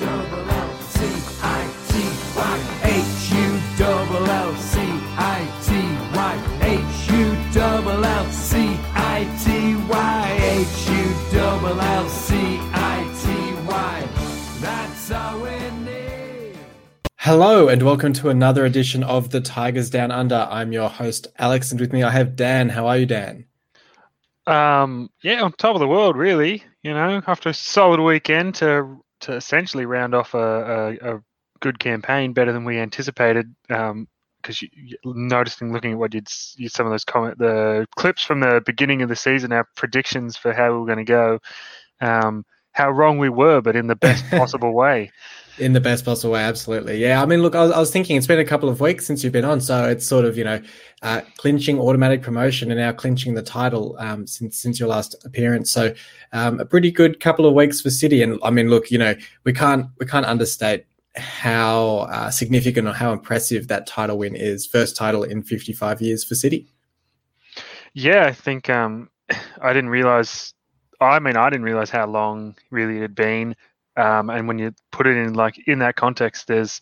double L C I T Y H U double L C I T Y H U double L C I T Y H U double L C I T Y. That's all we need. Hello and welcome to another edition of the Tigers Down Under. I'm your host Alex, and with me I have Dan. How are you, Dan? Um, yeah, on top of the world, really. You know, after a solid weekend to to essentially round off a, a, a good campaign, better than we anticipated. Um, because you, you, noticing, looking at what you'd, you some of those comment, the clips from the beginning of the season, our predictions for how we were going to go, um, how wrong we were, but in the best possible way. In the best possible way, absolutely. Yeah, I mean, look, I was, I was thinking it's been a couple of weeks since you've been on, so it's sort of you know uh, clinching automatic promotion and now clinching the title um, since since your last appearance. So um, a pretty good couple of weeks for City, and I mean, look, you know, we can't we can't understate how uh, significant or how impressive that title win is. First title in 55 years for City. Yeah, I think um, I didn't realize. I mean, I didn't realize how long really it had been. Um, and when you put it in like in that context, there's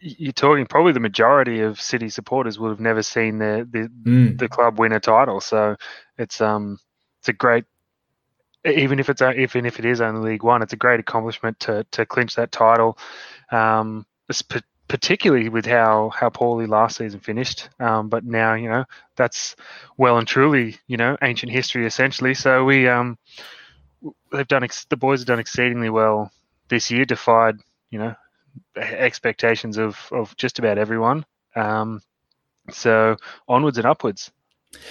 you're talking probably the majority of City supporters would have never seen the the, Mm. the club win a title. So it's um it's a great even if it's even if it is only League One, it's a great accomplishment to to clinch that title. Um, particularly with how how poorly last season finished. Um, but now you know that's well and truly you know ancient history essentially. So we um they've done ex- the boys have done exceedingly well this year, defied you know expectations of of just about everyone. Um, so onwards and upwards.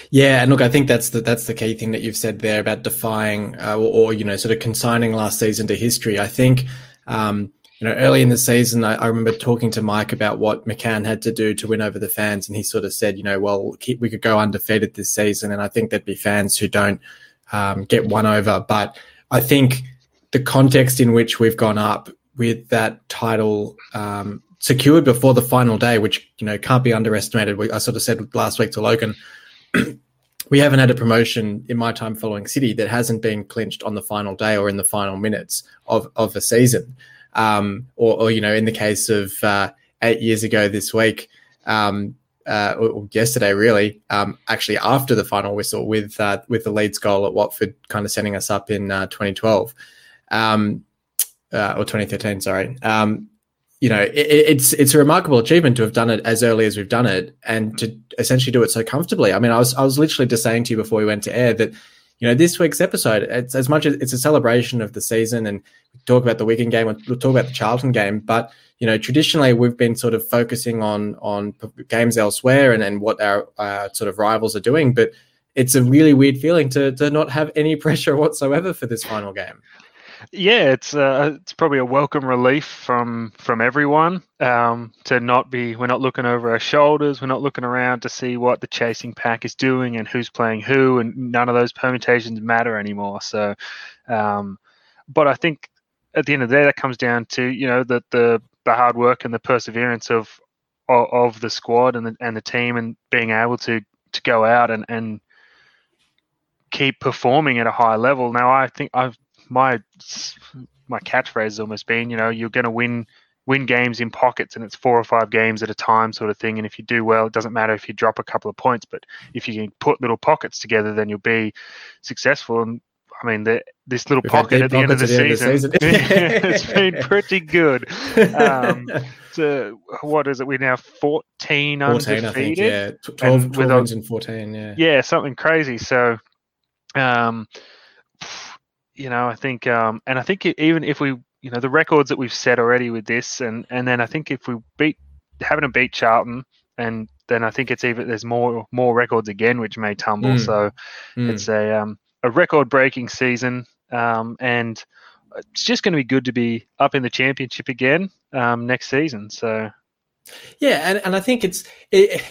Yeah, and look, I think that's the that's the key thing that you've said there about defying uh, or, or you know sort of consigning last season to history. I think um, you know early in the season, I, I remember talking to Mike about what McCann had to do to win over the fans, and he sort of said, you know, well, keep, we could go undefeated this season, and I think there'd be fans who don't um, get one over, but I think the context in which we've gone up with that title um, secured before the final day, which you know can't be underestimated. We, I sort of said last week to Logan we haven't had a promotion in my time following City that hasn't been clinched on the final day or in the final minutes of, of a season. Um, or, or, you know, in the case of uh, eight years ago this week, um, uh, or, yesterday, really, um, actually after the final whistle with uh, with the Leeds goal at Watford, kind of setting us up in uh, 2012 um, uh, or 2013. Sorry. Um, you know, it, it's it's a remarkable achievement to have done it as early as we've done it, and to essentially do it so comfortably. I mean, I was I was literally just saying to you before we went to air that, you know, this week's episode, it's as much as it's a celebration of the season, and we talk about the weekend game, we'll talk about the Charlton game, but you know, traditionally we've been sort of focusing on on games elsewhere and and what our uh, sort of rivals are doing, but it's a really weird feeling to to not have any pressure whatsoever for this final game. Yeah, it's uh, it's probably a welcome relief from from everyone um, to not be. We're not looking over our shoulders. We're not looking around to see what the chasing pack is doing and who's playing who, and none of those permutations matter anymore. So, um, but I think at the end of the day, that comes down to you know that the the hard work and the perseverance of of, the squad and the and the team, and being able to to go out and and keep performing at a high level. Now, I think I've my my catchphrase has almost been, you know, you're going to win win games in pockets, and it's four or five games at a time, sort of thing. And if you do well, it doesn't matter if you drop a couple of points, but if you can put little pockets together, then you'll be successful. And I mean, the, this little We've pocket at the end of the pockets at season, it's been pretty good. Um, so what is it? We're now 14 14, I think, undefeated yeah. 12, And 12 with a- wins in 14, yeah. yeah, something crazy. So, um, you know, I think, um, and I think even if we, you know, the records that we've set already with this, and and then I think if we beat having to beat Charlton, and then I think it's even there's more more records again which may tumble. Mm. So Mm. it's a um, a record breaking season, um, and it's just going to be good to be up in the championship again um, next season. So Yeah, and, and I think it's it,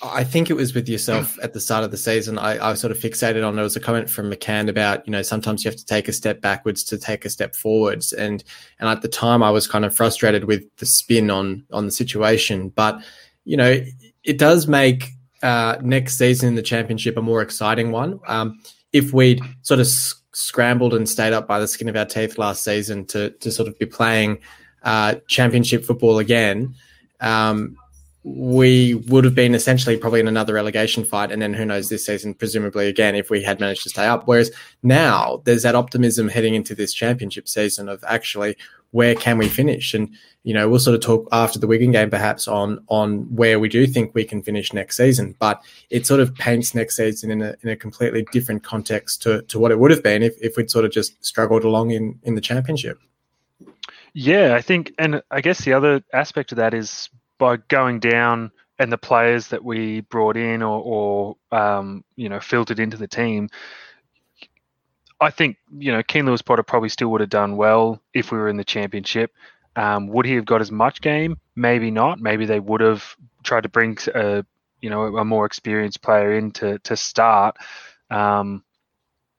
I think it was with yourself at the start of the season. I, I was sort of fixated on there was a comment from McCann about you know sometimes you have to take a step backwards to take a step forwards, and and at the time I was kind of frustrated with the spin on on the situation, but you know it does make uh, next season in the championship a more exciting one. Um, if we'd sort of scrambled and stayed up by the skin of our teeth last season to to sort of be playing uh, championship football again, um, we would have been essentially probably in another relegation fight, and then who knows this season, presumably again, if we had managed to stay up. Whereas now there's that optimism heading into this championship season of actually where can we finish, and you know we'll sort of talk after the Wigan game perhaps on on where we do think we can finish next season. But it sort of paints next season in a in a completely different context to to what it would have been if if we'd sort of just struggled along in in the championship. Yeah, I think, and I guess the other aspect of that is by going down and the players that we brought in or, or um, you know filtered into the team. I think you know Keane Lewis Potter probably still would have done well if we were in the championship. Um, would he have got as much game? Maybe not. Maybe they would have tried to bring a you know a more experienced player in to to start. Um,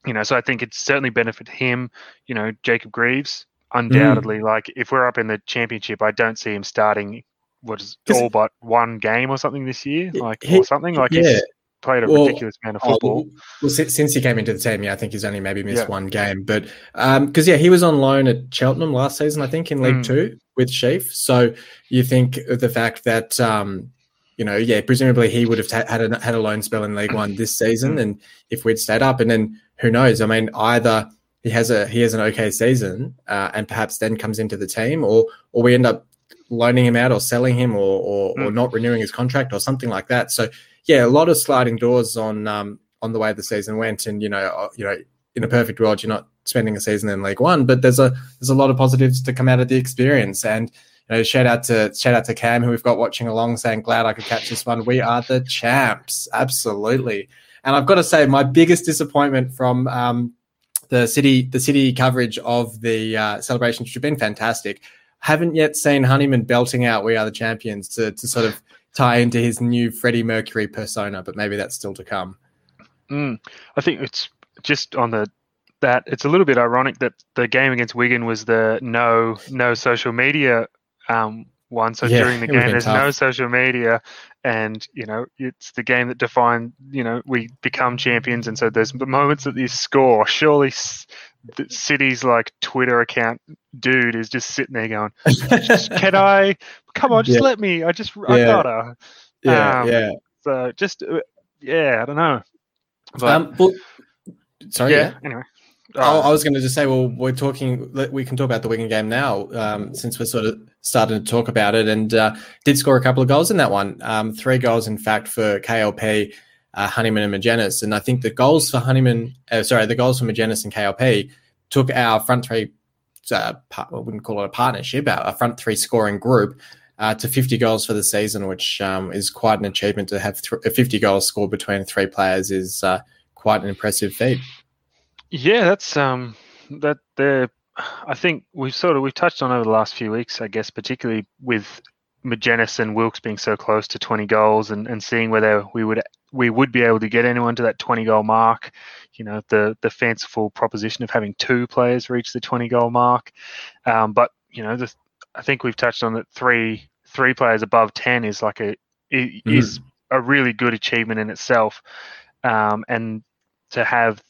you know, so I think it certainly benefit him. You know, Jacob Greaves, undoubtedly. Mm. Like if we're up in the championship, I don't see him starting what is all but one game or something this year, like he, or something like yeah. Played a well, ridiculous amount of oh, football. Oh, well, since he came into the team, yeah, I think he's only maybe missed yeah. one game, but because um, yeah, he was on loan at Cheltenham last season, I think in League mm. Two with Sheaf. So you think the fact that um, you know, yeah, presumably he would have t- had a had a loan spell in League One this season, mm. and if we'd stayed up, and then who knows? I mean, either he has a he has an okay season, uh, and perhaps then comes into the team, or or we end up loaning him out or selling him or or, or, not renewing his contract or something like that. So yeah, a lot of sliding doors on um, on the way the season went, and you know uh, you know in a perfect world you're not spending a season in League One, but there's a there's a lot of positives to come out of the experience and. You know, shout out to shout out to Cam who we've got watching along, saying glad I could catch this one. We are the champs, absolutely. And I've got to say, my biggest disappointment from um, the city the city coverage of the uh, celebration, which have been fantastic, haven't yet seen Honeyman belting out "We Are the Champions" to to sort of tie into his new Freddie Mercury persona, but maybe that's still to come. Mm, I think it's just on the that it's a little bit ironic that the game against Wigan was the no no social media um, one. So yeah, during the game, there's tough. no social media, and you know it's the game that defined. You know we become champions, and so there's moments that you score. Surely city's like Twitter account dude is just sitting there going, "Can I? Come on, just yeah. let me. I just I gotta." Yeah, um, yeah. So just uh, yeah, I don't know. But, um, well, sorry. Yeah. yeah. Anyway. Uh, I was going to just say, well, we're talking. We can talk about the Wigan game now, um, since we're sort of starting to talk about it. And uh, did score a couple of goals in that one. Um, three goals, in fact, for KLP uh, Honeyman and Magennis. And I think the goals for Honeyman, uh, sorry, the goals for Magennis and KLP took our front three, uh, part, I wouldn't call it a partnership, our, our front three scoring group uh, to 50 goals for the season, which um, is quite an achievement to have th- 50 goals scored between three players is uh, quite an impressive feat. Yeah, that's um, that they're. I think we've sort of we've touched on over the last few weeks, I guess, particularly with Magennis and Wilks being so close to 20 goals and, and seeing whether we would we would be able to get anyone to that 20 goal mark. You know, the the fanciful proposition of having two players reach the 20 goal mark. Um, but you know, the, I think we've touched on that three three players above 10 is like a mm. is a really good achievement in itself. Um, and to have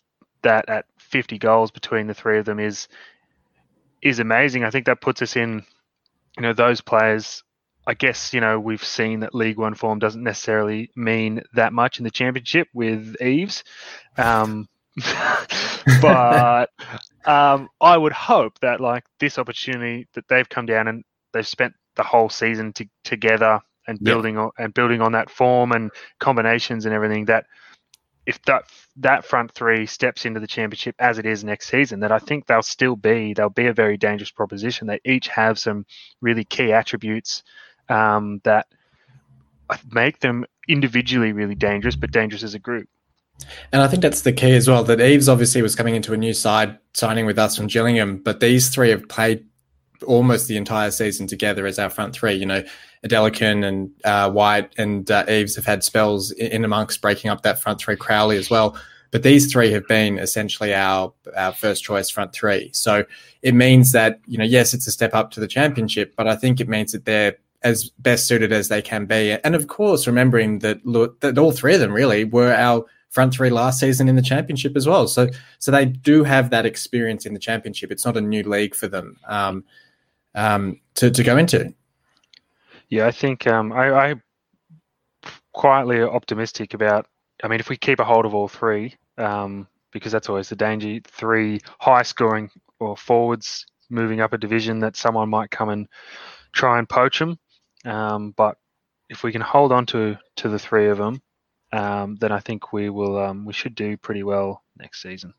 that at 50 goals between the three of them is is amazing. I think that puts us in, you know, those players I guess, you know, we've seen that League One form doesn't necessarily mean that much in the championship with Eaves. Um, but um, I would hope that, like, this opportunity that they've come down and they've spent the whole season to, together and building on and building on that form and combinations and everything that if that that front three steps into the championship as it is next season, that I think they'll still be they'll be a very dangerous proposition. They each have some really key attributes um, that make them individually really dangerous, but dangerous as a group. And I think that's the key as well. That Eaves obviously was coming into a new side, signing with us from Gillingham, but these three have played almost the entire season together as our front three. You know, Adelakun and uh, Whyte and uh, Eaves have had spells in amongst breaking up that front three. Crowley as well. But these three have been essentially our, our first choice front three. So it means that, you know, yes, it's a step up to the championship, but I think it means that they're as best suited as they can be. And of course, remembering that that all three of them really were our front three last season in the championship as well. So so they do have that experience in the championship. It's not a new league for them um, um, to to go into. Yeah, I think um, I, I quietly optimistic about. I mean, if we keep a hold of all three, um, because that's always the danger. Three high scoring or forwards moving up a division that someone might come and try and poach them. Um, but if we can hold on to to the three of them, um, then I think we will um, we should do pretty well next season.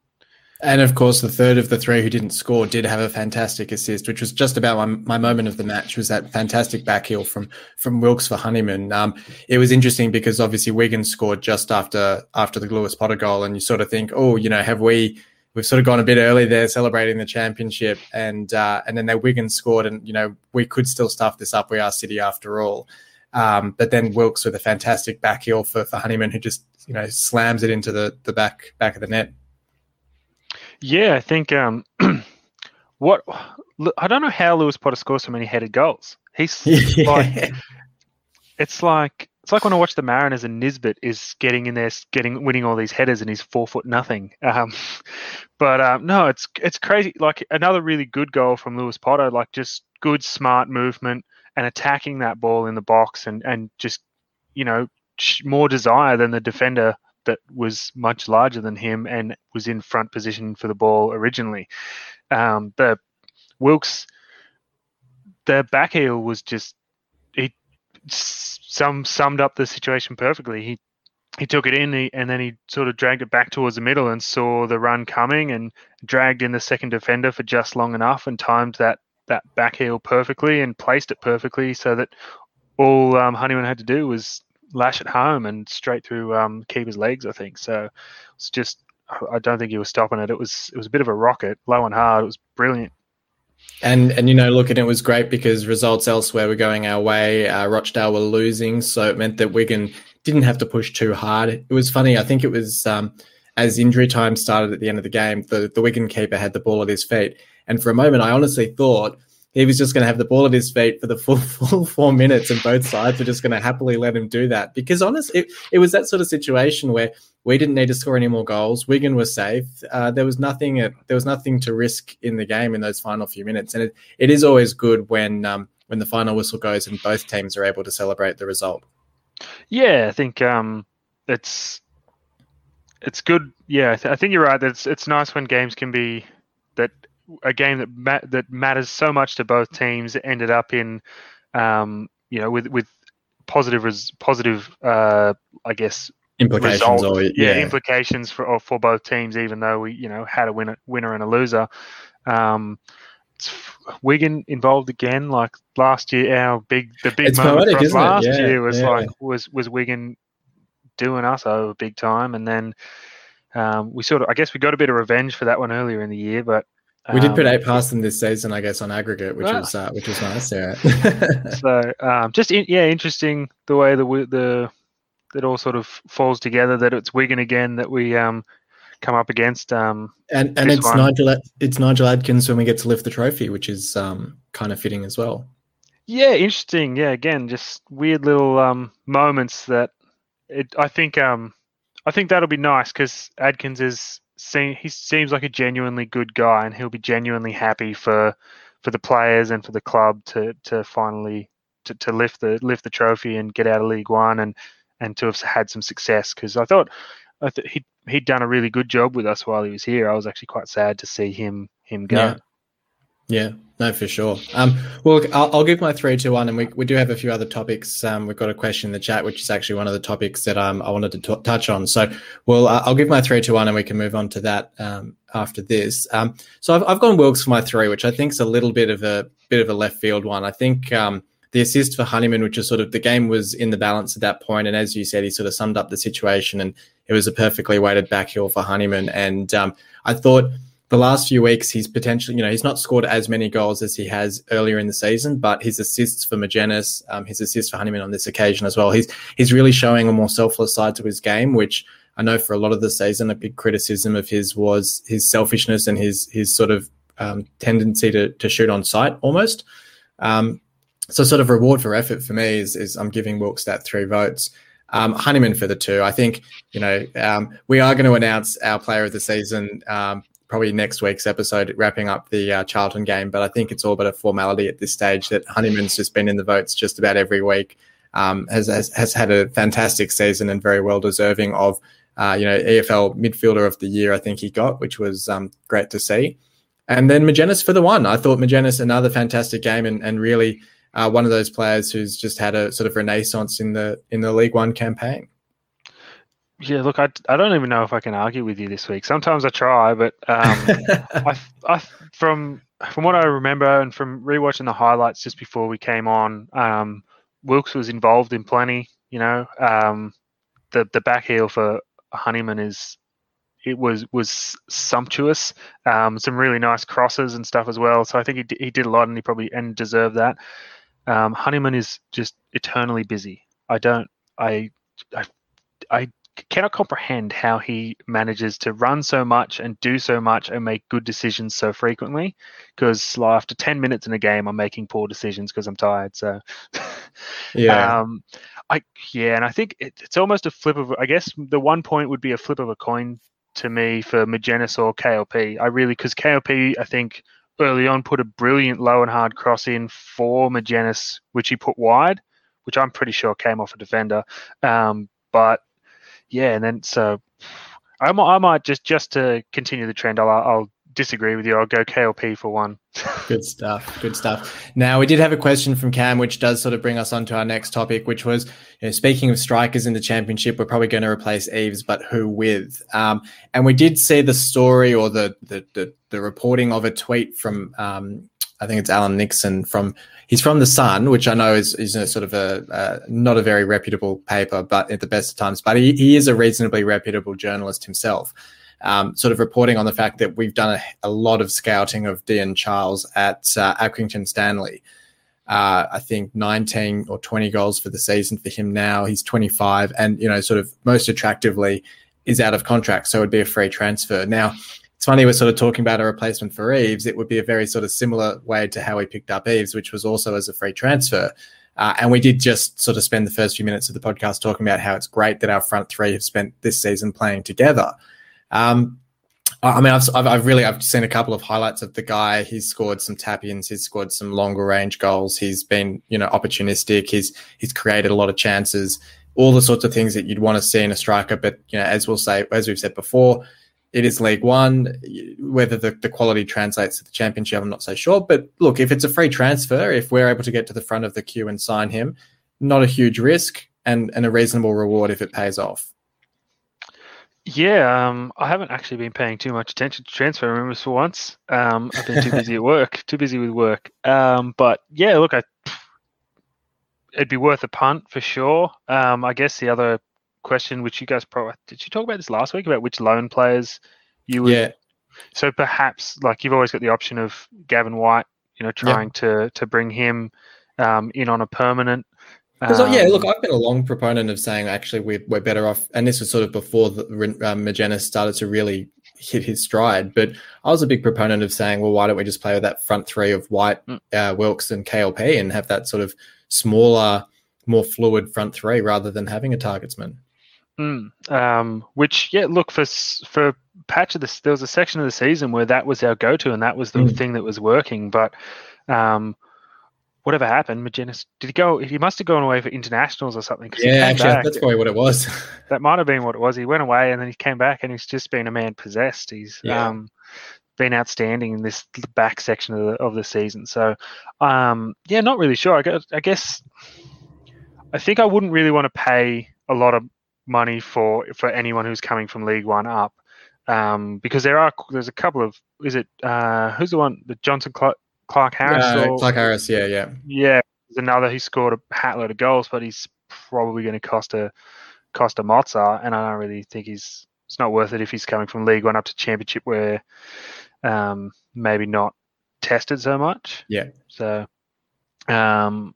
And of course, the third of the three who didn't score did have a fantastic assist, which was just about my, my moment of the match. Was that fantastic back heel from from Wilks for Honeyman? Um, it was interesting because obviously Wigan scored just after after the Lewis Potter goal, and you sort of think, oh, you know, have we we've sort of gone a bit early there celebrating the championship, and uh, and then their Wigan scored, and you know we could still stuff this up. We are City after all. Um, but then Wilks with a fantastic back heel for, for Honeyman, who just you know slams it into the the back back of the net. Yeah, I think um, what I don't know how Lewis Potter scores so many headed goals. He's yeah. like, it's like it's like when I watch the Mariners and Nisbet is getting in there, getting winning all these headers, and he's four foot nothing. Um, but um, no, it's it's crazy. Like another really good goal from Lewis Potter, like just good smart movement and attacking that ball in the box, and and just you know more desire than the defender that was much larger than him and was in front position for the ball originally. Um, the Wilks, the back heel was just he some summed up the situation perfectly. He he took it in and then he sort of dragged it back towards the middle and saw the run coming and dragged in the second defender for just long enough and timed that that back heel perfectly and placed it perfectly so that all um, Honeyman had to do was lash it home and straight through um, keeper's legs. I think so. It's just I don't think he was stopping it. It was it was a bit of a rocket, low and hard. It was brilliant. And and you know, look, and it was great because results elsewhere were going our way. Uh, Rochdale were losing, so it meant that Wigan didn't have to push too hard. It was funny. I think it was um, as injury time started at the end of the game, the the Wigan keeper had the ball at his feet, and for a moment, I honestly thought he was just going to have the ball at his feet for the full full four minutes, and both sides were just going to happily let him do that. Because honestly, it, it was that sort of situation where we didn't need to score any more goals. Wigan was safe. Uh, there was nothing. There was nothing to risk in the game in those final few minutes, and it, it is always good when um, when the final whistle goes and both teams are able to celebrate the result. Yeah, I think um, it's it's good. Yeah, I, th- I think you're right. It's it's nice when games can be that a game that ma- that matters so much to both teams ended up in, um, you know, with with positive res- positive, uh, I guess implications or, yeah, yeah, implications for for both teams. Even though we you know had a winner winner and a loser. Um, Wigan involved again, like last year. Our big the big it's moment poetic, from last yeah, year was yeah. like was was Wigan doing us over big time, and then um, we sort of I guess we got a bit of revenge for that one earlier in the year, but we did put um, eight past them this season, I guess, on aggregate, which was uh, which was nice. Yeah. so um, just in, yeah, interesting the way the the that all sort of falls together. That it's Wigan again that we um, come up against. Um, and and it's one. Nigel it's Nigel Adkins when we get to lift the trophy, which is um, kind of fitting as well. Yeah, interesting. Yeah, again, just weird little um, moments that it. I think um, I think that'll be nice because Adkins is he seems like a genuinely good guy, and he'll be genuinely happy for for the players and for the club to to finally to, to lift the lift the trophy and get out of League One and and to have had some success. Because I thought I th- he he'd done a really good job with us while he was here. I was actually quite sad to see him him go. Yeah. Yeah, no, for sure. Um, well, I'll, I'll, give my one, and we, we do have a few other topics. Um, we've got a question in the chat, which is actually one of the topics that um, I wanted to t- touch on. So, well, I'll give my three to one, and we can move on to that um, after this. Um, so, I've, I've gone Wilks for my three, which I think is a little bit of a bit of a left field one. I think um, the assist for Honeyman, which is sort of the game was in the balance at that point, and as you said, he sort of summed up the situation, and it was a perfectly weighted back heel for Honeyman, and um, I thought the last few weeks, he's potentially, you know, he's not scored as many goals as he has earlier in the season, but his assists for Magennis, um, his assists for Honeyman on this occasion as well, he's he's really showing a more selfless side to his game, which I know for a lot of the season, a big criticism of his was his selfishness and his his sort of um, tendency to to shoot on sight almost. Um, so, sort of reward for effort for me is, is I'm giving Wilks that three votes. Um, Honeyman for the two. I think you know um, we are going to announce our player of the season um, probably next week's episode, wrapping up the uh, Charlton game. But I think it's all but a formality at this stage that Honeyman's just been in the votes just about every week. Um, has, has, has had a fantastic season and very well deserving of uh, you know EFL midfielder of the year. I think he got, which was um, great to see. And then Magennis for the one. I thought Magennis another fantastic game and, and really uh, one of those players who's just had a sort of renaissance in the in the League One campaign. Yeah, look, I, I don't even know if I can argue with you this week. Sometimes I try, but um, I, I from from what I remember and from rewatching the highlights just before we came on, um, Wilks was involved in plenty. You know, um, the the back heel for Honeyman is it was was sumptuous. Um, some really nice crosses and stuff as well. So I think he, he did a lot, and he probably and deserved that. Um, Honeyman is just eternally busy. I don't. I. I. I cannot comprehend how he manages to run so much and do so much and make good decisions so frequently. Because like, after ten minutes in a game, I'm making poor decisions because I'm tired. So, yeah. Um, I yeah, and I think it, it's almost a flip of. I guess the one point would be a flip of a coin to me for Magennis or KLP. I really because KLP I think early on put a brilliant low and hard cross in for Magennis, which he put wide, which I'm pretty sure came off a defender. Um, but yeah, and then so I might, I might just just to continue the trend, I'll, I'll disagree with you. I'll go KLP for one. good stuff. Good stuff. Now we did have a question from Cam, which does sort of bring us on to our next topic, which was you know, speaking of strikers in the championship, we're probably going to replace Eaves, but who with? Um, and we did see the story or the the the, the reporting of a tweet from um, I think it's Alan Nixon from he's from the Sun, which I know is is a sort of a uh, not a very reputable paper, but at the best of times, but he, he is a reasonably reputable journalist himself um, sort of reporting on the fact that we've done a, a lot of scouting of Dion Charles at uh, Accrington Stanley. Uh, I think 19 or 20 goals for the season for him now. He's 25 and, you know, sort of most attractively is out of contract. So it would be a free transfer. Now, it's funny we're sort of talking about a replacement for Eaves. It would be a very sort of similar way to how we picked up Eaves, which was also as a free transfer. Uh, and we did just sort of spend the first few minutes of the podcast talking about how it's great that our front three have spent this season playing together. Um, I mean, I've, I've, I've, really I've seen a couple of highlights of the guy. He's scored some tap-ins. He's scored some longer range goals. He's been you know opportunistic. He's he's created a lot of chances. All the sorts of things that you'd want to see in a striker. But you know, as we'll say, as we've said before, it is League One. Whether the, the quality translates to the Championship, I'm not so sure. But look, if it's a free transfer, if we're able to get to the front of the queue and sign him, not a huge risk and, and a reasonable reward if it pays off. Yeah, um, I haven't actually been paying too much attention to transfer rumors for once. Um, I've been too busy at work, too busy with work. Um, but yeah, look, I, it'd be worth a punt for sure. Um, I guess the other question, which you guys probably did you talk about this last week about which loan players you would. Yeah. So perhaps like you've always got the option of Gavin Whyte, you know, trying to to bring him um, in on a permanent. Because um, yeah, look, I've been a long proponent of saying actually we're, we're better off, and this was sort of before the, um, Magennis started to really hit his stride. But I was a big proponent of saying, well, why don't we just play with that front three of Whyte, mm. uh, Wilks, and KLP, and have that sort of smaller, more fluid front three rather than having a targetsman. Mm, um, which yeah, look for for patch of this, there was a section of the season where that was our go-to, and that was the mm. thing that was working, but. Um, whatever happened, Magennis did he go? He must have gone away for internationals or something. Yeah, actually, back. that's probably what it was. that might have been what it was. He went away and then he came back and he's just been a man possessed. He's yeah. um, been outstanding in this back section of the of the season. So, um, yeah, not really sure. I guess, I guess I think I wouldn't really want to pay a lot of money for for anyone who's coming from League One up. Um, because there are there's a couple of is it uh, who's the one the Jonson Clarke, Clark Harris. Uh, or, Clark Harris, yeah, yeah. Yeah, there's another who scored a hatload of goals, but he's probably going to cost a cost a Mozart, and I don't really think he's it's not worth it if he's coming from League One up to Championship where um, maybe not tested so much. Yeah. So, um,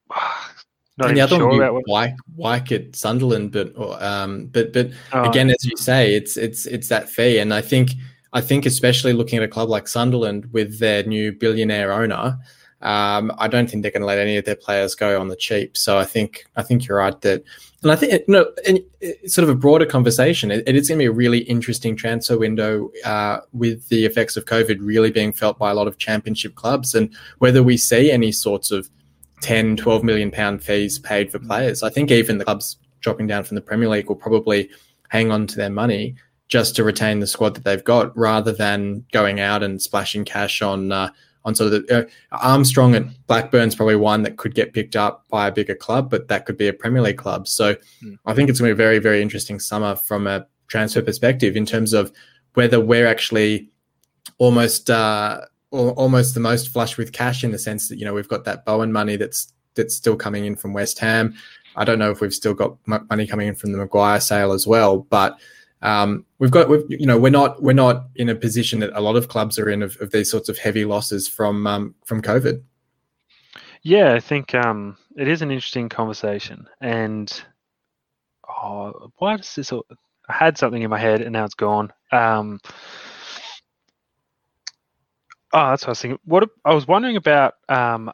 not and the other sure one would be Wyke, Wyke at Sunderland, but um, but but oh, again, as you say, it's it's it's that fee, and I think I think especially looking at a club like Sunderland with their new billionaire owner, um, I don't think they're going to let any of their players go on the cheap. So I think I think you're right that, and I think you know, in, in sort of a broader conversation, it, it is going to be a really interesting transfer window uh, with the effects of COVID really being felt by a lot of championship clubs, and whether we see any sorts of 10, 12 million pound fees paid for players. I think even the clubs dropping down from the Premier League will probably hang on to their money just to retain the squad that they've got rather than going out and splashing cash on uh, on sort of the uh, Armstrong at Blackburn's probably one that could get picked up by a bigger club, but that could be a Premier League club. So mm. I think it's going to be a very, very interesting summer from a transfer perspective in terms of whether we're actually almost uh, almost the most flush with cash in the sense that you know we've got that Bowen money that's that's still coming in from West Ham. I don't know if we've still got money coming in from the Maguire sale as well, but um, we've got, we've, you know, we're not we're not in a position that a lot of clubs are in of, of these sorts of heavy losses from um, from COVID. Yeah, I think um, it is an interesting conversation, and oh, why does this? I had something in my head and now it's gone. Oh, that's what I was thinking. What I was wondering about, um,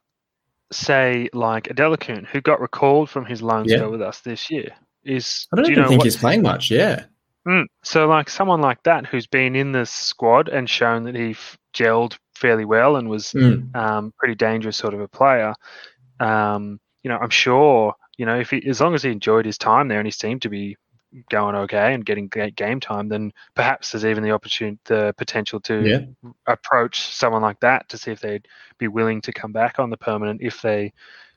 say, like Adelakun, who got recalled from his loan yeah. spell with us this year. Is I don't do even think what, he's playing much. Yeah. Mm, so, like someone like that who's been in the squad and shown that he gelled fairly well and was mm. um, pretty dangerous sort of a player, um, you know, I'm sure, you know, if he, as long as he enjoyed his time there and he seemed to be going okay and getting game time, then perhaps there's even the opportunity, the potential to yeah. approach someone like that to see if they'd be willing to come back on the permanent if they,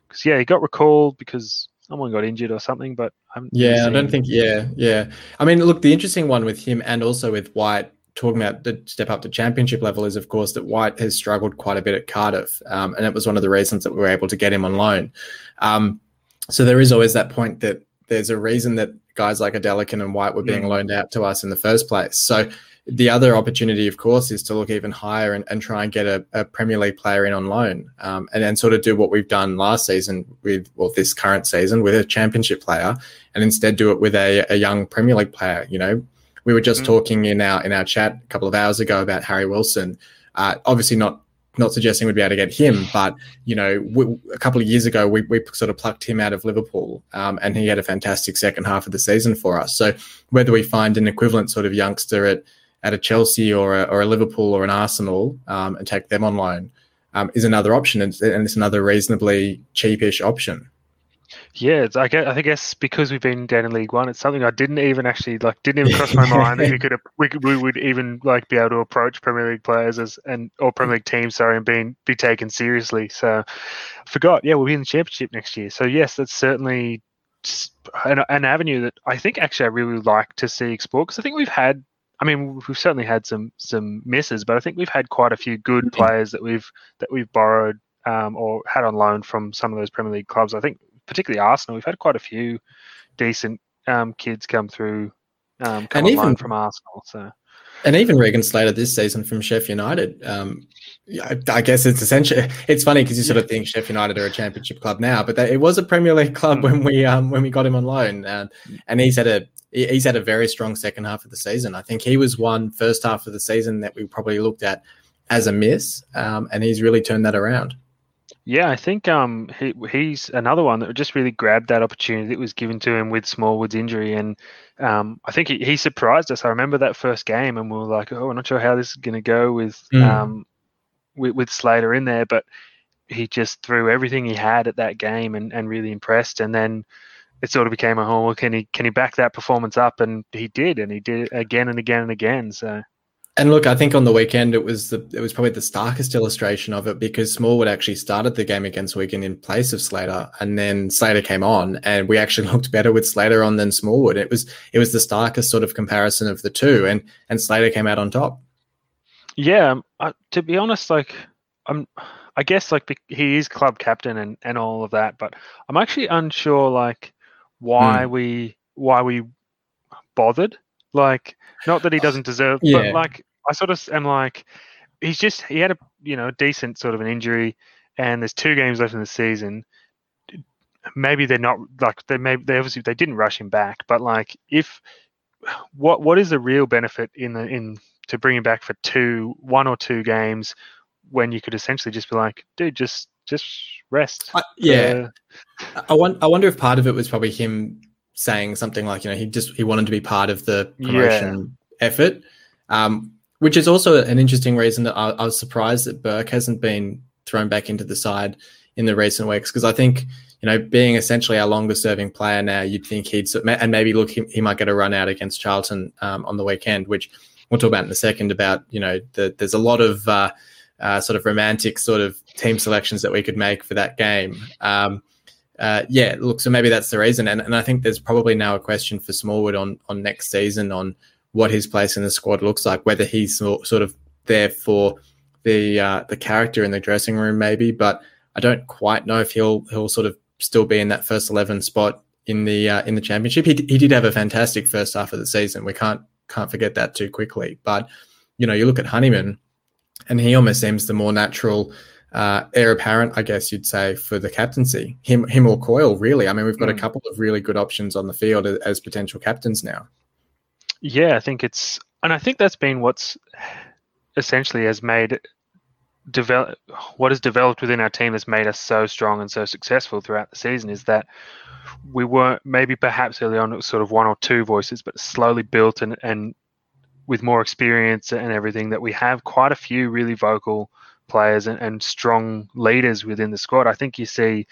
because yeah, he got recalled because someone got injured or something, but I'm yeah, I don't think yeah, yeah. I mean, look, the interesting one with him and also with Whyte talking about the step up to championship level is, of course, that Whyte has struggled quite a bit at Cardiff, um, and it was one of the reasons that we were able to get him on loan. Um, so there is always that point that there's a reason that guys like Adelakun and Whyte were being mm. loaned out to us in the first place. So the other opportunity, of course, is to look even higher and, and try and get a, a, Premier League player in on loan, um, and then sort of do what we've done last season with, well, this current season with a Championship player, and instead do it with a, a young Premier League player. You know, we were just mm-hmm. talking in our in our chat a couple of hours ago about Harry Wilson. Uh, obviously, not not suggesting we'd be able to get him, but you know, we, a couple of years ago, we, we sort of plucked him out of Liverpool, um, and he had a fantastic second half of the season for us. So whether we find an equivalent sort of youngster at at a Chelsea or a, or a Liverpool or an Arsenal um, and take them on loan um, is another option, and, and, it's another reasonably cheapish option. Yeah, it's, I guess I guess because we've been down in League One, it's something I didn't even actually like didn't even cross my mind that we could we could we would even like be able to approach Premier League players as and or Premier League teams, sorry, and being be taken seriously. So I forgot. Yeah, we'll be in the Championship next year. So yes, that's certainly an, an avenue that I think actually I really like to see explored because I think we've had I mean, we've certainly had some some misses, but I think we've had quite a few good mm-hmm. players that we've that we've borrowed um, or had on loan from some of those Premier League clubs. I think particularly Arsenal, we've had quite a few decent um, kids come through, um, come and even from Arsenal. So. And even Regan Slater this season from Sheffield United. Um, I, I, guess it's essentially it's funny because you sort of think Sheffield United are a championship club now, but they, it was a Premier League club mm. when we um, when we got him on loan, and he's had a he's had a very strong second half of the season. I think he was one first half of the season that we probably looked at as a miss, um, and he's really turned that around. Yeah, I think um, he, he's another one that just really grabbed that opportunity that was given to him with Smallwood's injury, and um, I think he, he surprised us. I remember that first game, and we were like, "Oh, I'm not sure how this is going to go with, mm. um, with with Slater in there," but he just threw everything he had at that game and, and really impressed. And then it sort of became a whole. Can he can he back that performance up? And he did, and he did it again and again and again. So. And look, I think on the weekend it was the it was probably the starkest illustration of it because Smallwood actually started the game against Wigan in place of Slater, and then Slater came on, and we actually looked better with Slater on than Smallwood. It was it was the starkest sort of comparison of the two, and and Slater came out on top. Yeah, um, uh, to be honest, like I'm, I guess like he is club captain and and all of that, but I'm actually unsure like why mm. we why we bothered. Like, not that he doesn't deserve, yeah. but like I sort of am like, he's just he had a you know decent sort of an injury, and there's two games left in the season. Maybe they're not like they maybe they obviously they didn't rush him back, but like if what what is the real benefit in the in to bring him back for two one or two games when you could essentially just be like, dude, just just rest. Uh, yeah, uh, I want. I wonder if part of it was probably him saying something like, you know, he just he wanted to be part of the promotion yeah. effort, um, which is also an interesting reason that I, I was surprised that Burke hasn't been thrown back into the side in the recent weeks because I think you know being essentially our longest serving player now, you'd think he'd and maybe look he, he might get a run out against Charlton um, on the weekend, which we'll talk about in a second. About you know the, there's a lot of uh, uh, sort of romantic sort of team selections that we could make for that game. Um, uh, yeah, look, so maybe that's the reason, and and I think there's probably now a question for Smallwood on on next season on what his place in the squad looks like, whether he's sort of there for the uh, the character in the dressing room, maybe, but I don't quite know if he'll he'll sort of still be in that first eleven spot in the uh, in the championship. He he did have a fantastic first half of the season. We can't can't forget that too quickly. But you know, you look at Honeyman, and he almost seems the more natural uh, heir apparent, I guess you'd say, for the captaincy. Him him or Coyle, really. I mean, we've got mm. a hmm. couple of really good options on the field as, as potential captains now. Yeah, I think it's, and I think that's been what's essentially has made develop what has developed within our team that's made us so strong and so successful throughout the season is that we weren't maybe perhaps early on it was sort of one or two voices, but slowly built and and with more experience and everything that we have quite a few really vocal players and, and strong leaders within the squad. I think you see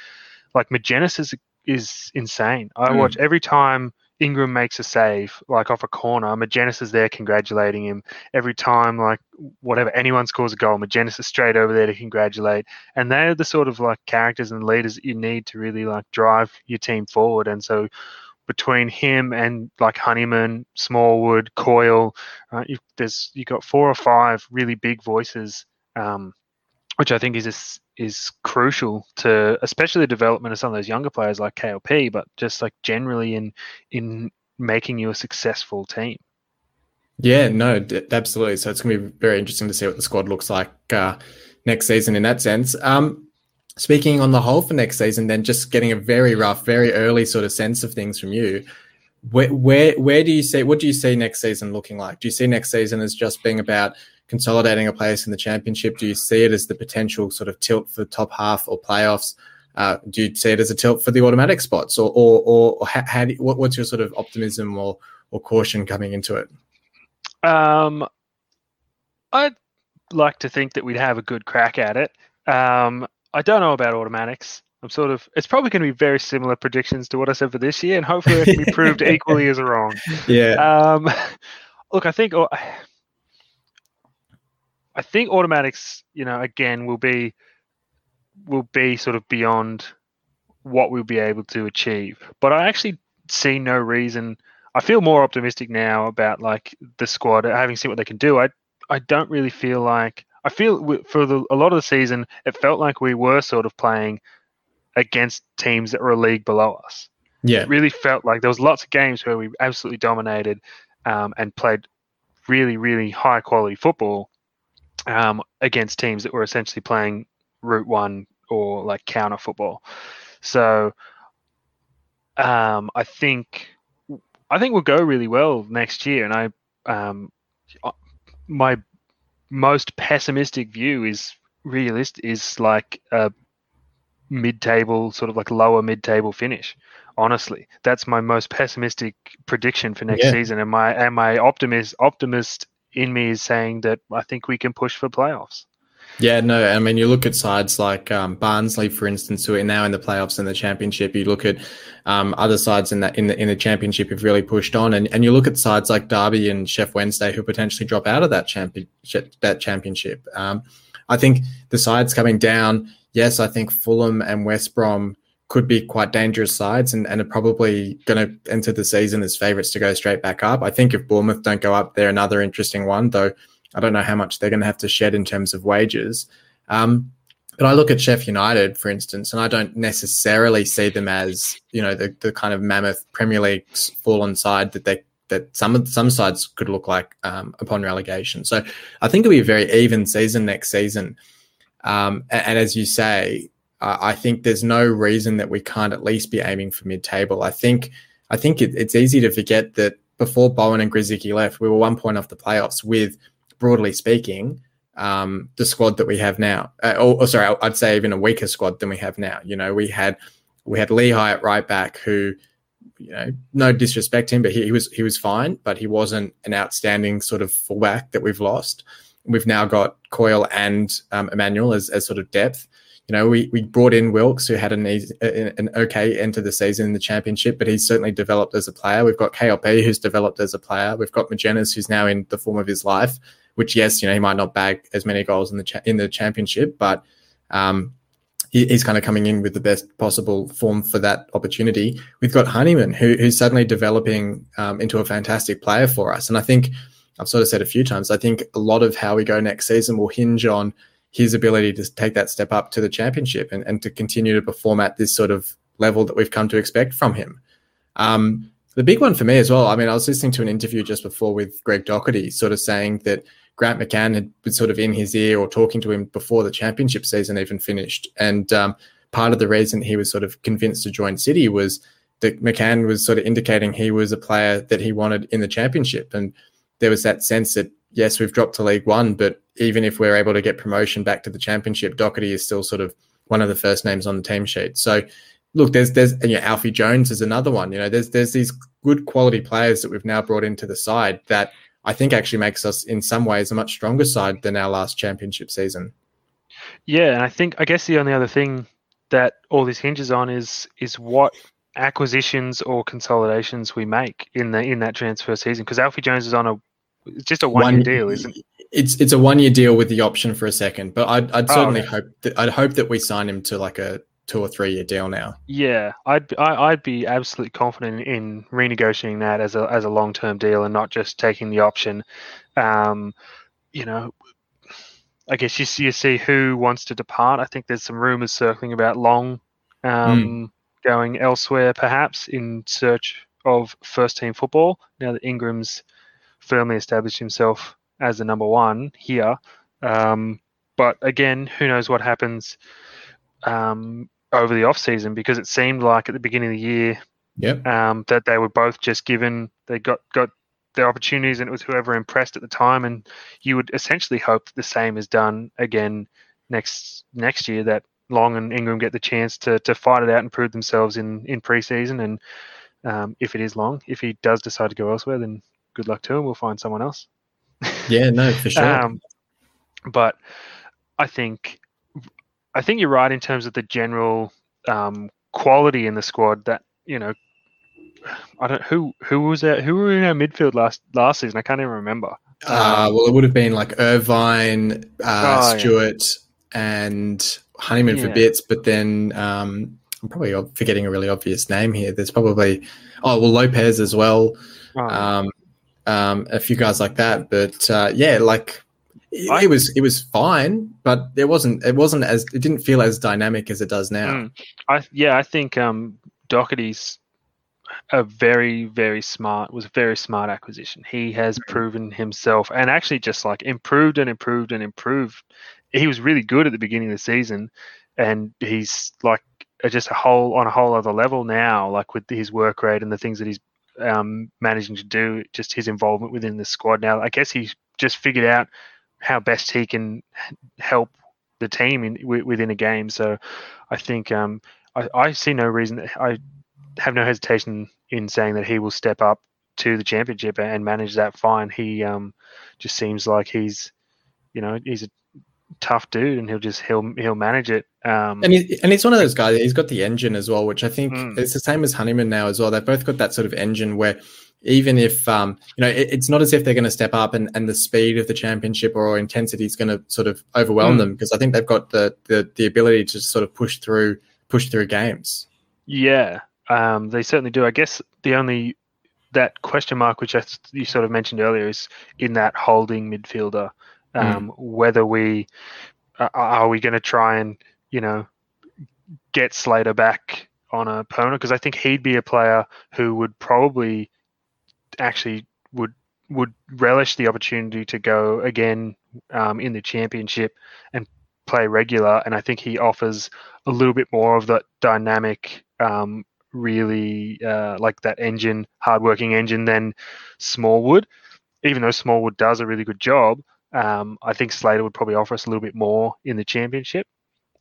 like Magennis is is insane. I mm. watch every time Ingram makes a save, like off a corner, Magennis is there congratulating him. Every time, like whatever anyone scores a goal, Magennis is straight over there to congratulate. And they're the sort of like characters and leaders that you need to really like drive your team forward. And so between him and like Honeyman, Smallwood, Coyle, right, you've, there's you got four or five really big voices, um, which I think is is crucial to especially the development of some of those younger players like KLP, but just like generally in in making you a successful team. Yeah, no, d- absolutely. So it's going to be very interesting to see what the squad looks like uh, next season in that sense. Um, speaking on the whole for next season, then just getting a very rough, very early sort of sense of things from you. Where, where, where do you see? What do you see next season looking like? Do you see next season as just being about consolidating a place in the championship? Do you see it as the potential sort of tilt for the top half or playoffs? Uh, do you see it as a tilt for the automatic spots, or or, or, or how, how do you, what, what's your sort of optimism or or caution coming into it? Um, I'd like to think that we'd have a good crack at it. Um, I don't know about automatics. I'm sort of. It's probably going to be very similar predictions to what I said for this year, and hopefully it can be proved equally as wrong. Yeah. Um, look, I think. I think automatics, you know, again, will be will be sort of beyond what we'll be able to achieve. But I actually see no reason. I feel more optimistic now about like the squad, having seen what they can do. I I don't really feel like I feel for the, a lot of the season, it felt like we were sort of playing against teams that were a league below us. Yeah, it really felt like there was lots of games where we absolutely dominated um, and played really, really high quality football um, against teams that were essentially playing Route One or like counter football. So um, I think I think we'll go really well next year, and I um, my most pessimistic view is realist is like a mid-table sort of like lower mid-table finish honestly that's my most pessimistic prediction for next yeah. season and my and my optimist optimist in me is saying that i think we can push for playoffs yeah, no, I mean, you look at sides like um, Barnsley, for instance, who are now in the playoffs and the championship. You look at um, other sides in that in the in the championship who've really pushed on, and, and you look at sides like Derby and Sheff Wednesday who potentially drop out of that championship. That championship. Um, I think the sides coming down. Yes, I think Fulham and West Brom could be quite dangerous sides and, and are probably going to enter the season as favourites to go straight back up. I think if Bournemouth don't go up, they're another interesting one, though I don't know how much they're going to have to shed in terms of wages. Um, but I look at Sheff United, for instance, and I don't necessarily see them as you know the, the kind of mammoth Premier League's fallen side that they that some some sides could look like um, upon relegation. So I think it'll be a very even season next season. Um, and, and, as you say, uh, I think there's no reason that we can't at least be aiming for mid-table. I think I think it, it's easy to forget that before Bowen and Grosicki left, we were one point off the playoffs with broadly speaking, um, the squad that we have now. Uh, or, or, sorry, I'd say even a weaker squad than we have now. You know, we had we had Lichaj at right back, who, you know, no disrespect to him, but he, he was he was fine, but he wasn't an outstanding sort of fullback that we've lost. We've now got Coyle and um, Emmanuel as, as sort of depth. You know, we, we brought in Wilks, who had an, an okay end to the season in the championship, but he's certainly developed as a player. We've got KLP, who's developed as a player. We've got Magennis, who's now in the form of his life which yes, you know, he might not bag as many goals in the cha- in the championship, but um, he, he's kind of coming in with the best possible form for that opportunity. We've got Honeyman, who, who's suddenly developing um, into a fantastic player for us, and I think I've sort of said a few times. I think a lot of how we go next season will hinge on his ability to take that step up to the championship and, and to continue to perform at this sort of level that we've come to expect from him. Um, the big one for me as well. I mean, I was listening to an interview just before with Greg Docherty, sort of saying that Grant McCann had been sort of in his ear or talking to him before the championship season even finished. And um, part of the reason he was sort of convinced to join City was that McCann was sort of indicating he was a player that he wanted in the championship. And there was that sense that, yes, we've dropped to League One, but even if we're able to get promotion back to the championship, Docherty is still sort of one of the first names on the team sheet. So, look, there's there's you know, Alfie Jones is another one. You know, there's there's these good quality players that we've now brought into the side that I think actually makes us in some ways a much stronger side than our last championship season. Yeah, and I think I guess the only other thing that all this hinges on is is what acquisitions or consolidations we make in the in that transfer season because Alfie Jones is on a it's just a one, one year deal, isn't it? It's it's a one year deal with the option for a second, but I'd, I'd certainly oh, okay. hope that I'd hope that we sign him to like a two or three year deal now. Yeah, I'd I, would i would be absolutely confident in renegotiating that as a as a long term deal and not just taking the option. Um, you know, I guess you, see, you see who wants to depart. I think there's some rumors circling about Long um, mm. going elsewhere, perhaps in search of first team football. Now that Ingram's firmly established himself as the number one here. Um, but again, who knows what happens um, over the off season because it seemed like at the beginning of the year yep. um, that they were both just given they got got their opportunities and it was whoever impressed at the time and you would essentially hope that the same is done again next next year that Long and Ingram get the chance to to fight it out and prove themselves in in preseason and um, if it is Long if he does decide to go elsewhere then good luck to him we'll find someone else yeah no for sure um, but I think I think you're right in terms of the general um, quality in the squad. That you know, I don't who who was that? Who were in our midfield last last season? I can't even remember. Uh, well, it would have been like Irvine, uh, oh, Stewart, yeah. and Honeyman yeah. for bits, but then um, I'm probably forgetting a really obvious name here. There's probably oh well Lopez as well. Oh. Um, um, a few guys like that, but uh, yeah, like it, was it was fine, but it wasn't it wasn't as it didn't feel as dynamic as it does now. Mm, I yeah, I think um, Docherty's a very very smart was a very smart acquisition. He has mm. proven himself and actually just like improved and improved and improved. He was really good at the beginning of the season, and he's like just a whole on a whole other level now. Like with his work rate and the things that he's um, managing to do, just his involvement within the squad now. I guess he's just figured out how best he can help the team in within a game. So I think um, I, I, see no reason. I have no hesitation in saying that he will step up to the championship and manage that fine. He um, just seems like he's, you know, he's a tough dude, and he'll just he'll he'll manage it. Um, and he, and he's one of those guys. He's got the engine as well, which I think mm. it's the same as Honeyman now as well. They've both got that sort of engine where even if um, you know it, it's not as if they're going to step up and, and the speed of the championship or intensity is going to sort of overwhelm mm. them because I think they've got the, the the ability to sort of push through push through games. Yeah, um, they certainly do. I guess the only that question mark which I, you sort of mentioned earlier is in that holding midfielder. Um, mm. Whether we uh, are we going to try and you know get Slater back on a Pona because I think he'd be a player who would probably actually would would relish the opportunity to go again um, in the championship and play regular. And I think he offers a little bit more of that dynamic, um, really uh, like that engine, hardworking engine than Smallwood. Even though Smallwood does a really good job, Um, I think Slater would probably offer us a little bit more in the championship.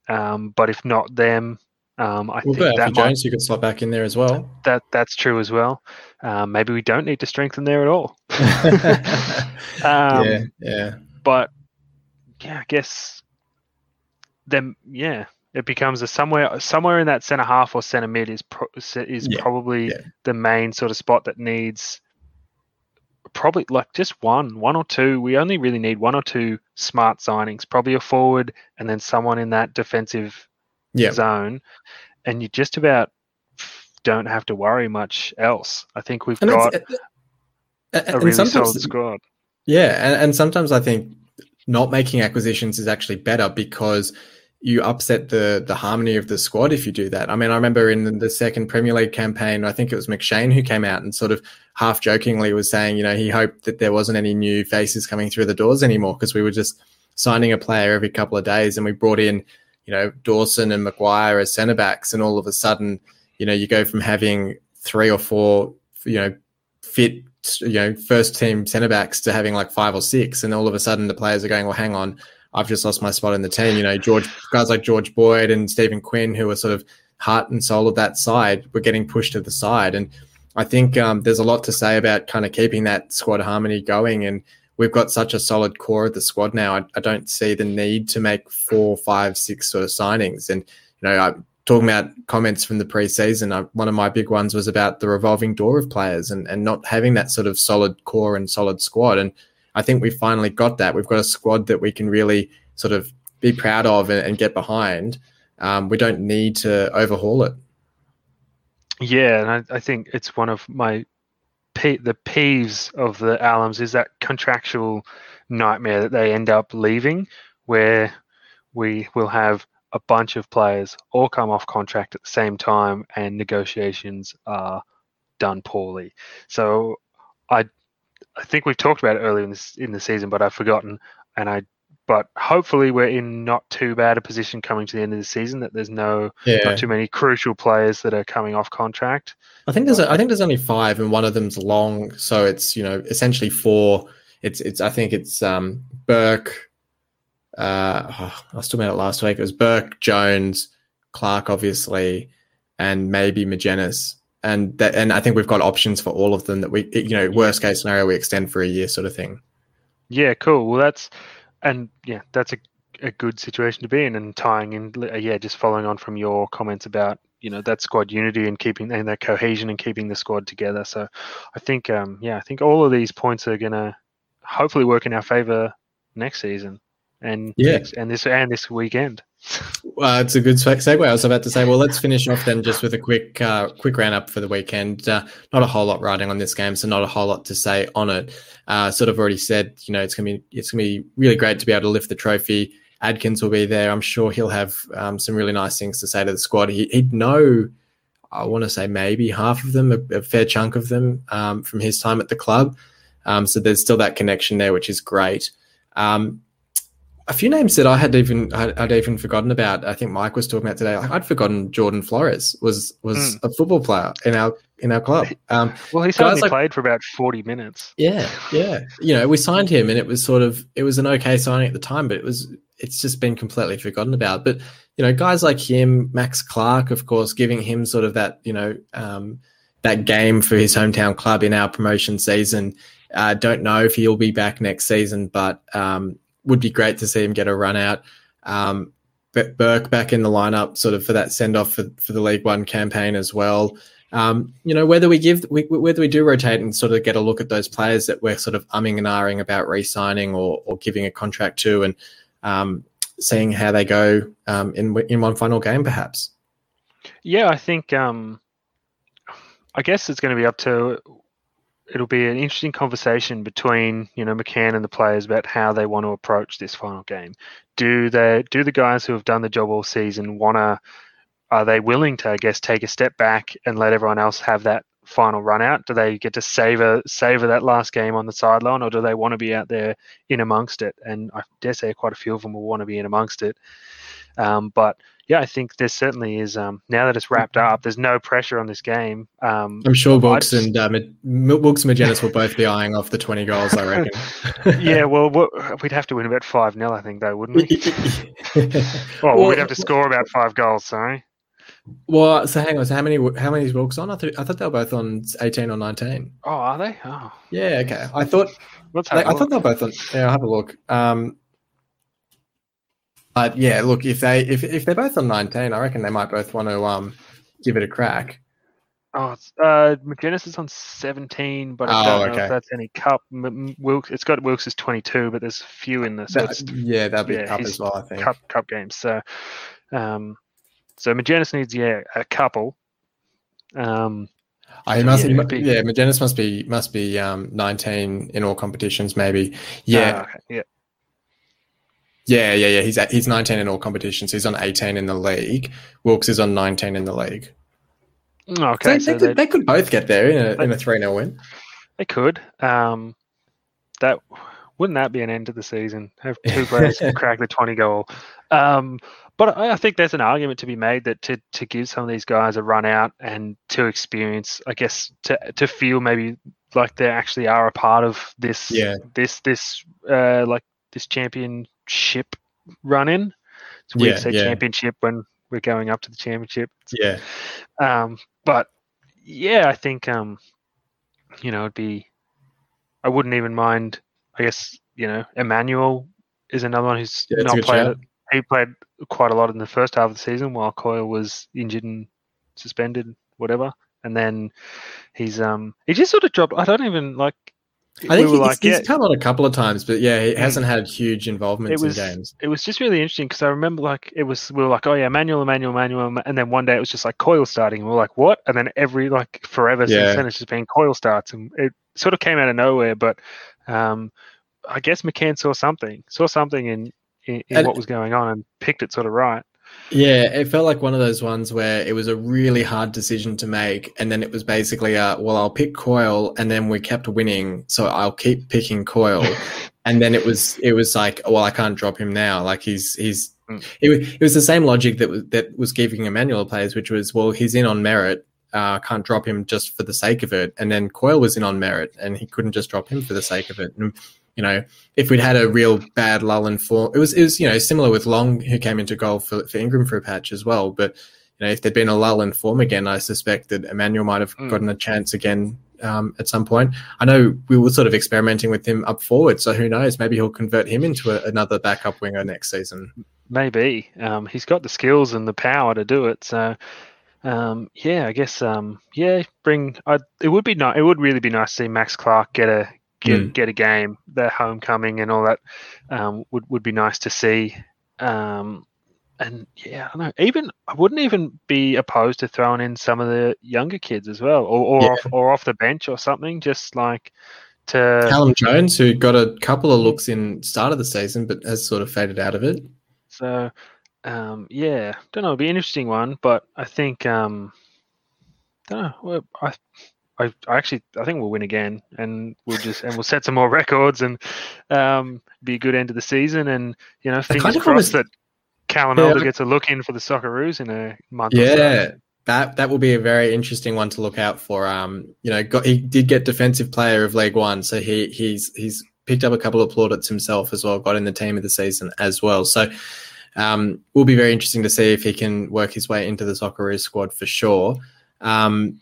Um, but if not them, um, I We'll think that might, Jones, you could slot back in there as well. that that's true as well. Um, maybe we don't need to strengthen there at all. Um, yeah, yeah. But yeah, I guess then yeah, it becomes a somewhere somewhere in that center half or center mid is pro, is Yeah, probably yeah. the main sort of spot that needs probably like just one, one or two. We only really need one or two smart signings, probably a forward and then someone in that defensive Yeah. zone, and you just about don't have to worry much else. I think we've And, got a and really solid squad. yeah, and, and sometimes I think not making acquisitions is actually better because you upset the the harmony of the squad if you do that. I mean, I remember in the second Premier League campaign, I think it was McShane who came out and sort of half jokingly was saying, you know, he hoped that there wasn't any new faces coming through the doors anymore because we were just signing a player every couple of days, and we brought in, you know, Dawson and Maguire as centre backs, and all of a sudden, you know, you go from having three or four, you know, fit, you know, first team centre backs to having like five or six, and all of a sudden the players are going, well, hang on, I've just lost my spot in the team. You know, George guys like George Boyd and Stephen Quinn, who are sort of heart and soul of that side, were getting pushed to the side, and I think um, there's a lot to say about kind of keeping that squad harmony going. And we've got such a solid core of the squad now. I, I don't see the need to make four, five, six sort of signings. And you know, I'm talking about comments from the preseason. I, one of my big ones was about the revolving door of players and and not having that sort of solid core and solid squad. And I think we finally got that. We've got a squad that we can really sort of be proud of and, and get behind. Um, we don't need to overhaul it. Yeah, and I, I think it's one of my the peeves of the Allams is that contractual nightmare that they end up leaving, where we will have a bunch of players all come off contract at the same time, and negotiations are done poorly. So I I think we've talked about it earlier in this in the season, but I've forgotten, and I. But hopefully, we're in not too bad a position coming to the end of the season that there's no Yeah. not too many crucial players that are coming off contract. I think there's a, I think there's only five, and one of them's long, so it's you know essentially four. It's it's I think it's um Burke. Uh, oh, I was talking about it last week. It was Burke, Jones, Clark, obviously, and maybe Magennis. And that, and I think we've got options for all of them that we, you know, worst case scenario, we extend for a year, sort of thing. Yeah, cool. Well, that's and yeah, that's a a good situation to be in, and tying in, yeah, just following on from your comments about you know that squad unity and keeping and that cohesion and keeping the squad together. So, I think um yeah, I think all of these points are gonna hopefully work in our favor next season, and Yeah. next, and this and this weekend. Well, it's a good seg- segue. I was about to say, well, let's finish off then just with a quick, uh, quick roundup for the weekend. Uh, not a whole lot riding on this game, so not a whole lot to say on it. Uh, sort of already said, you know, it's gonna be, it's gonna be really great to be able to lift the trophy. Adkins will be there. I'm sure he'll have um, some really nice things to say to the squad. He, he'd know, I want to say maybe half of them, a, a fair chunk of them um, from his time at the club. Um, so there's still that connection there, which is great. Um, a few names that I had even I'd, I'd even forgotten about. I think Mike was talking about today. I'd forgotten Jordan Flores was was a football player in our in our club. Um, Well, he only like- played for about forty minutes. yeah, yeah. You know, we signed him, and it was sort of it was an okay signing at the time, but it was it's just been completely forgotten about. But you know, guys like him, Max Clark, of course, giving him sort of that you know um, that game for his hometown club in our promotion season. Uh, don't know if he'll be back next season, but um, would be great to see him get a run out. Um, Burke back in the lineup, sort of for that send off for, for the League One campaign as well. Um, you know, whether we give, we, whether we do rotate and sort of get a look at those players that we're sort of umming and ahhing about re-signing or, or giving a contract to, and um, seeing how they go um, in in one final game, perhaps. Yeah, I think um, I guess it's going to be up to. It'll be an interesting conversation between you know McCann and the players about how they want to approach this final game. Do they do the guys who have done the job all season want to? Are they willing to, I guess, take a step back and let everyone else have that final run out? Do they get to savor savor that last game on the sideline, or do they want to be out there in amongst it? And I dare say quite a few of them will want to be in amongst it. Um, but yeah, I think there certainly is. Um, now that it's wrapped up, there's no pressure on this game. Um, I'm sure Wilks and uh, Wilks and Magennis will both be eyeing off the 20 goals. I reckon. yeah, well, we'd have to win about five 0 I think, though, wouldn't we? well, well, we'd have to score about five goals. Sorry. Well, so hang on. So how many how many is Wilks on? I thought I thought they were both on eighteen or nineteen. Oh, are they? Oh, yeah. Okay. I thought. Let's have I thought they were both on. Yeah, I'll have a look. Um, but yeah, look, if they if if they're both on nineteen, I reckon they might both want to um give it a crack. Oh, it's, uh, Magennis is on seventeen, but I oh, don't know okay. if that's any cup. Wilks, it's got Wilks is twenty-two, but there's a few in this. So yeah, that'll be yeah, cup as well. I think cup cup games. So, um, so Magennis needs yeah a couple. Um, I oh, must, yeah, be, yeah, Magennis must be must be um, 19 in all competitions, maybe. Yeah, okay. yeah, yeah, yeah, yeah. He's at, he's 19 in all competitions. He's on 18 in the league. Wilks is on 19 in the league. Okay, so, so they, could, they could both get there in a, in a 3 0 win. They could. Um, that wouldn't that be an end to the season? Have two players crack the 20 goal. Um, but I, I think there's an argument to be made that to, to give some of these guys a run out and to experience, I guess, to to feel maybe like they actually are a part of this yeah. this this uh, like this championship run in. It's weird yeah, to say yeah. championship when we're going up to the championship. Yeah. Um, but yeah, I think um, you know, it'd be I wouldn't even mind I guess, you know, Emmanuel is another one who's yeah, not played he played quite a lot in the first half of the season while Coyle was injured and suspended, whatever. And then he's um he just sort of dropped I don't even like I think we he's, like, he's yeah. come on a couple of times, but yeah, he hmm. hasn't had huge involvement in games. It was just really interesting because I remember like it was we were like, oh yeah, Emmanuel, Emmanuel, Emmanuel, and then one day it was just like Coyle starting, and we are like, what? And then every like forever yeah. since then it's just been Coyle starts, and it sort of came out of nowhere. But um, I guess McCann saw something, saw something in in, in what was going on, and picked it sort of right. Yeah, it felt like one of those ones where it was a really hard decision to make, and then it was basically, uh, well, I'll pick Coyle, and then we kept winning, so I'll keep picking Coyle, and then it was it was like, well, I can't drop him now. Like he's he's mm. it, it was the same logic that was that was giving Emmanuel plays, which was, well, he's in on merit, uh, can't drop him just for the sake of it, and then Coyle was in on merit, and he couldn't just drop him for the sake of it. And you know, if we'd had a real bad lull in form, it was it was you know similar with Long who came into goal for, for Ingram for a patch as well. But you know, if there'd been a lull in form again, I suspect that Emmanuel might have mm. gotten a chance again um, at some point. I know we were sort of experimenting with him up forward, so who knows? Maybe he'll convert him into a, another backup winger next season. Maybe um, he's got the skills and the power to do it. So. Um, yeah, I guess. Um, yeah, bring. I, it would be nice. It would really be nice to see Max Clark get a get mm. get a game, their homecoming and all that um, would would be nice to see. Um, and yeah, I don't know. Even I wouldn't even be opposed to throwing in some of the younger kids as well, or or, yeah. off, or off the bench or something, just like to Callum Jones, who got a couple of looks in start of the season, but has sort of faded out of it. So, um, yeah, don't know. It'll be an interesting one, but I think um, don't know. I I, I actually I think we'll win again, and we'll just and we'll set some more records and um, be a good end of the season. And you know, fingers kind of crossed that Callum yeah, Elder gets a look in for the Socceroos in a month. Yeah, so. that that will be a very interesting one to look out for. Um, you know, got, he did get defensive player of League One, so he he's he's picked up a couple of plaudits himself as well. Got in the team of the season as well. So. Um, will be very interesting to see if he can work his way into the Socceroos squad for sure. Um,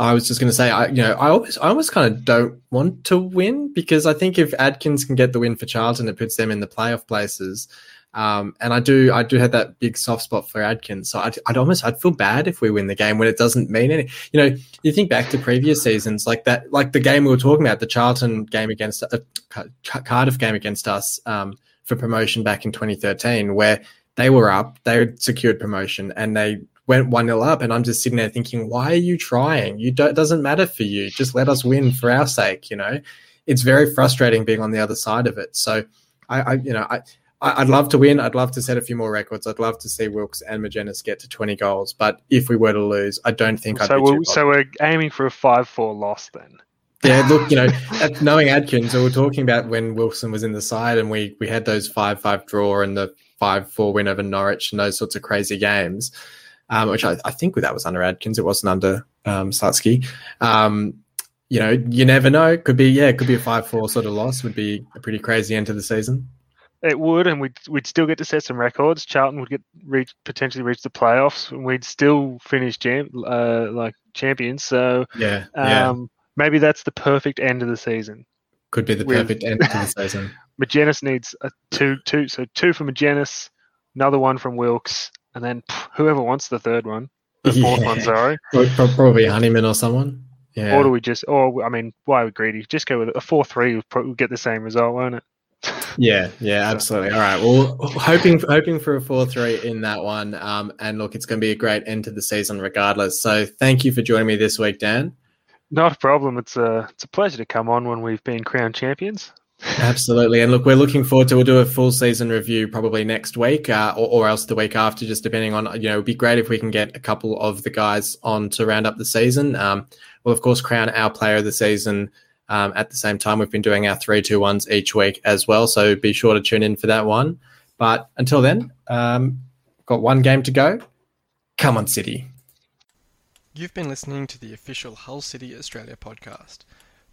I was just going to say, I you know, I always, I almost kind of don't want to win because I think if Adkins can get the win for Charlton, it puts them in the playoff places. Um, and I do, I do have that big soft spot for Adkins. So I'd, I'd, almost, I'd feel bad if we win the game when it doesn't mean any. You know, you think back to previous seasons like that, like the game we were talking about, the Charlton game against uh, Cardiff game against us um, for promotion back in 2013, where they were up, they secured promotion, and they went 1 0 up. And I'm just sitting there thinking, why are you trying? You don't, it doesn't matter for you. Just let us win for our sake. You know, it's very frustrating being on the other side of it. So I, I you know, I, I'd love to win. I'd love to set a few more records. I'd love to see Wilks and Magennis get to 20 goals. But if we were to lose, I don't think I'd we're, So we're aiming for a 5 4 loss then. Yeah, look, you know, knowing Adkins, we were talking about when Wilson was in the side and we, we had those 5 5 draw and the five four win over Norwich and those sorts of crazy games, um, which I, I, think that was under Adkins. It wasn't under um, Slutsky. Um, you know, you never know. Could be yeah, it could be a five four sort of loss. Would be a pretty crazy end to the season. It would, and we'd we'd still get to set some records. Charlton would get reach potentially reach the playoffs, and we'd still finish jam, uh, like champions. So yeah, yeah. Um, maybe that's the perfect end of the season. Could be the perfect end of the season. Magennis needs a two, two, so two from Magennis, another one from Wilks, and then pff, whoever wants the third one, the fourth yeah. one. Sorry, probably Honeyman or someone. Yeah. Or do we just? Or I mean, why are we greedy? Just go with a four-three. We'll probably get the same result, won't it? yeah, yeah, absolutely. All right. Well, hoping hoping for a four three in that one. Um, and look, it's going to be a great end to the season, regardless. So, thank you for joining me this week, Dan. Not a problem. It's a it's a pleasure to come on when we've been crowned champions. Absolutely, and look, we're looking forward to. We'll do a full season review probably next week, uh, or, or else the week after, just depending on. You know, it'd be great if we can get a couple of the guys on to round up the season. Um, we'll of course crown our player of the season um, at the same time, we've been doing our three, two, ones each week as well. So be sure to tune in for that one. But until then, um, got one game to go. Come on, City. You've been listening to the official Hull City Australia podcast.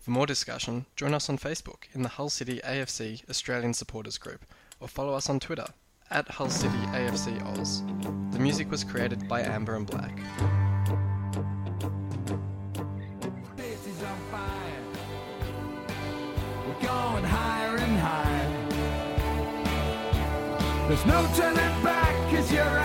For more discussion, join us on Facebook in the Hull City AFC Australian Supporters Group or follow us on Twitter at Hull City AFC Oz. The music was created by Amber and Black. going higher and higher. There's no turning back cause you're.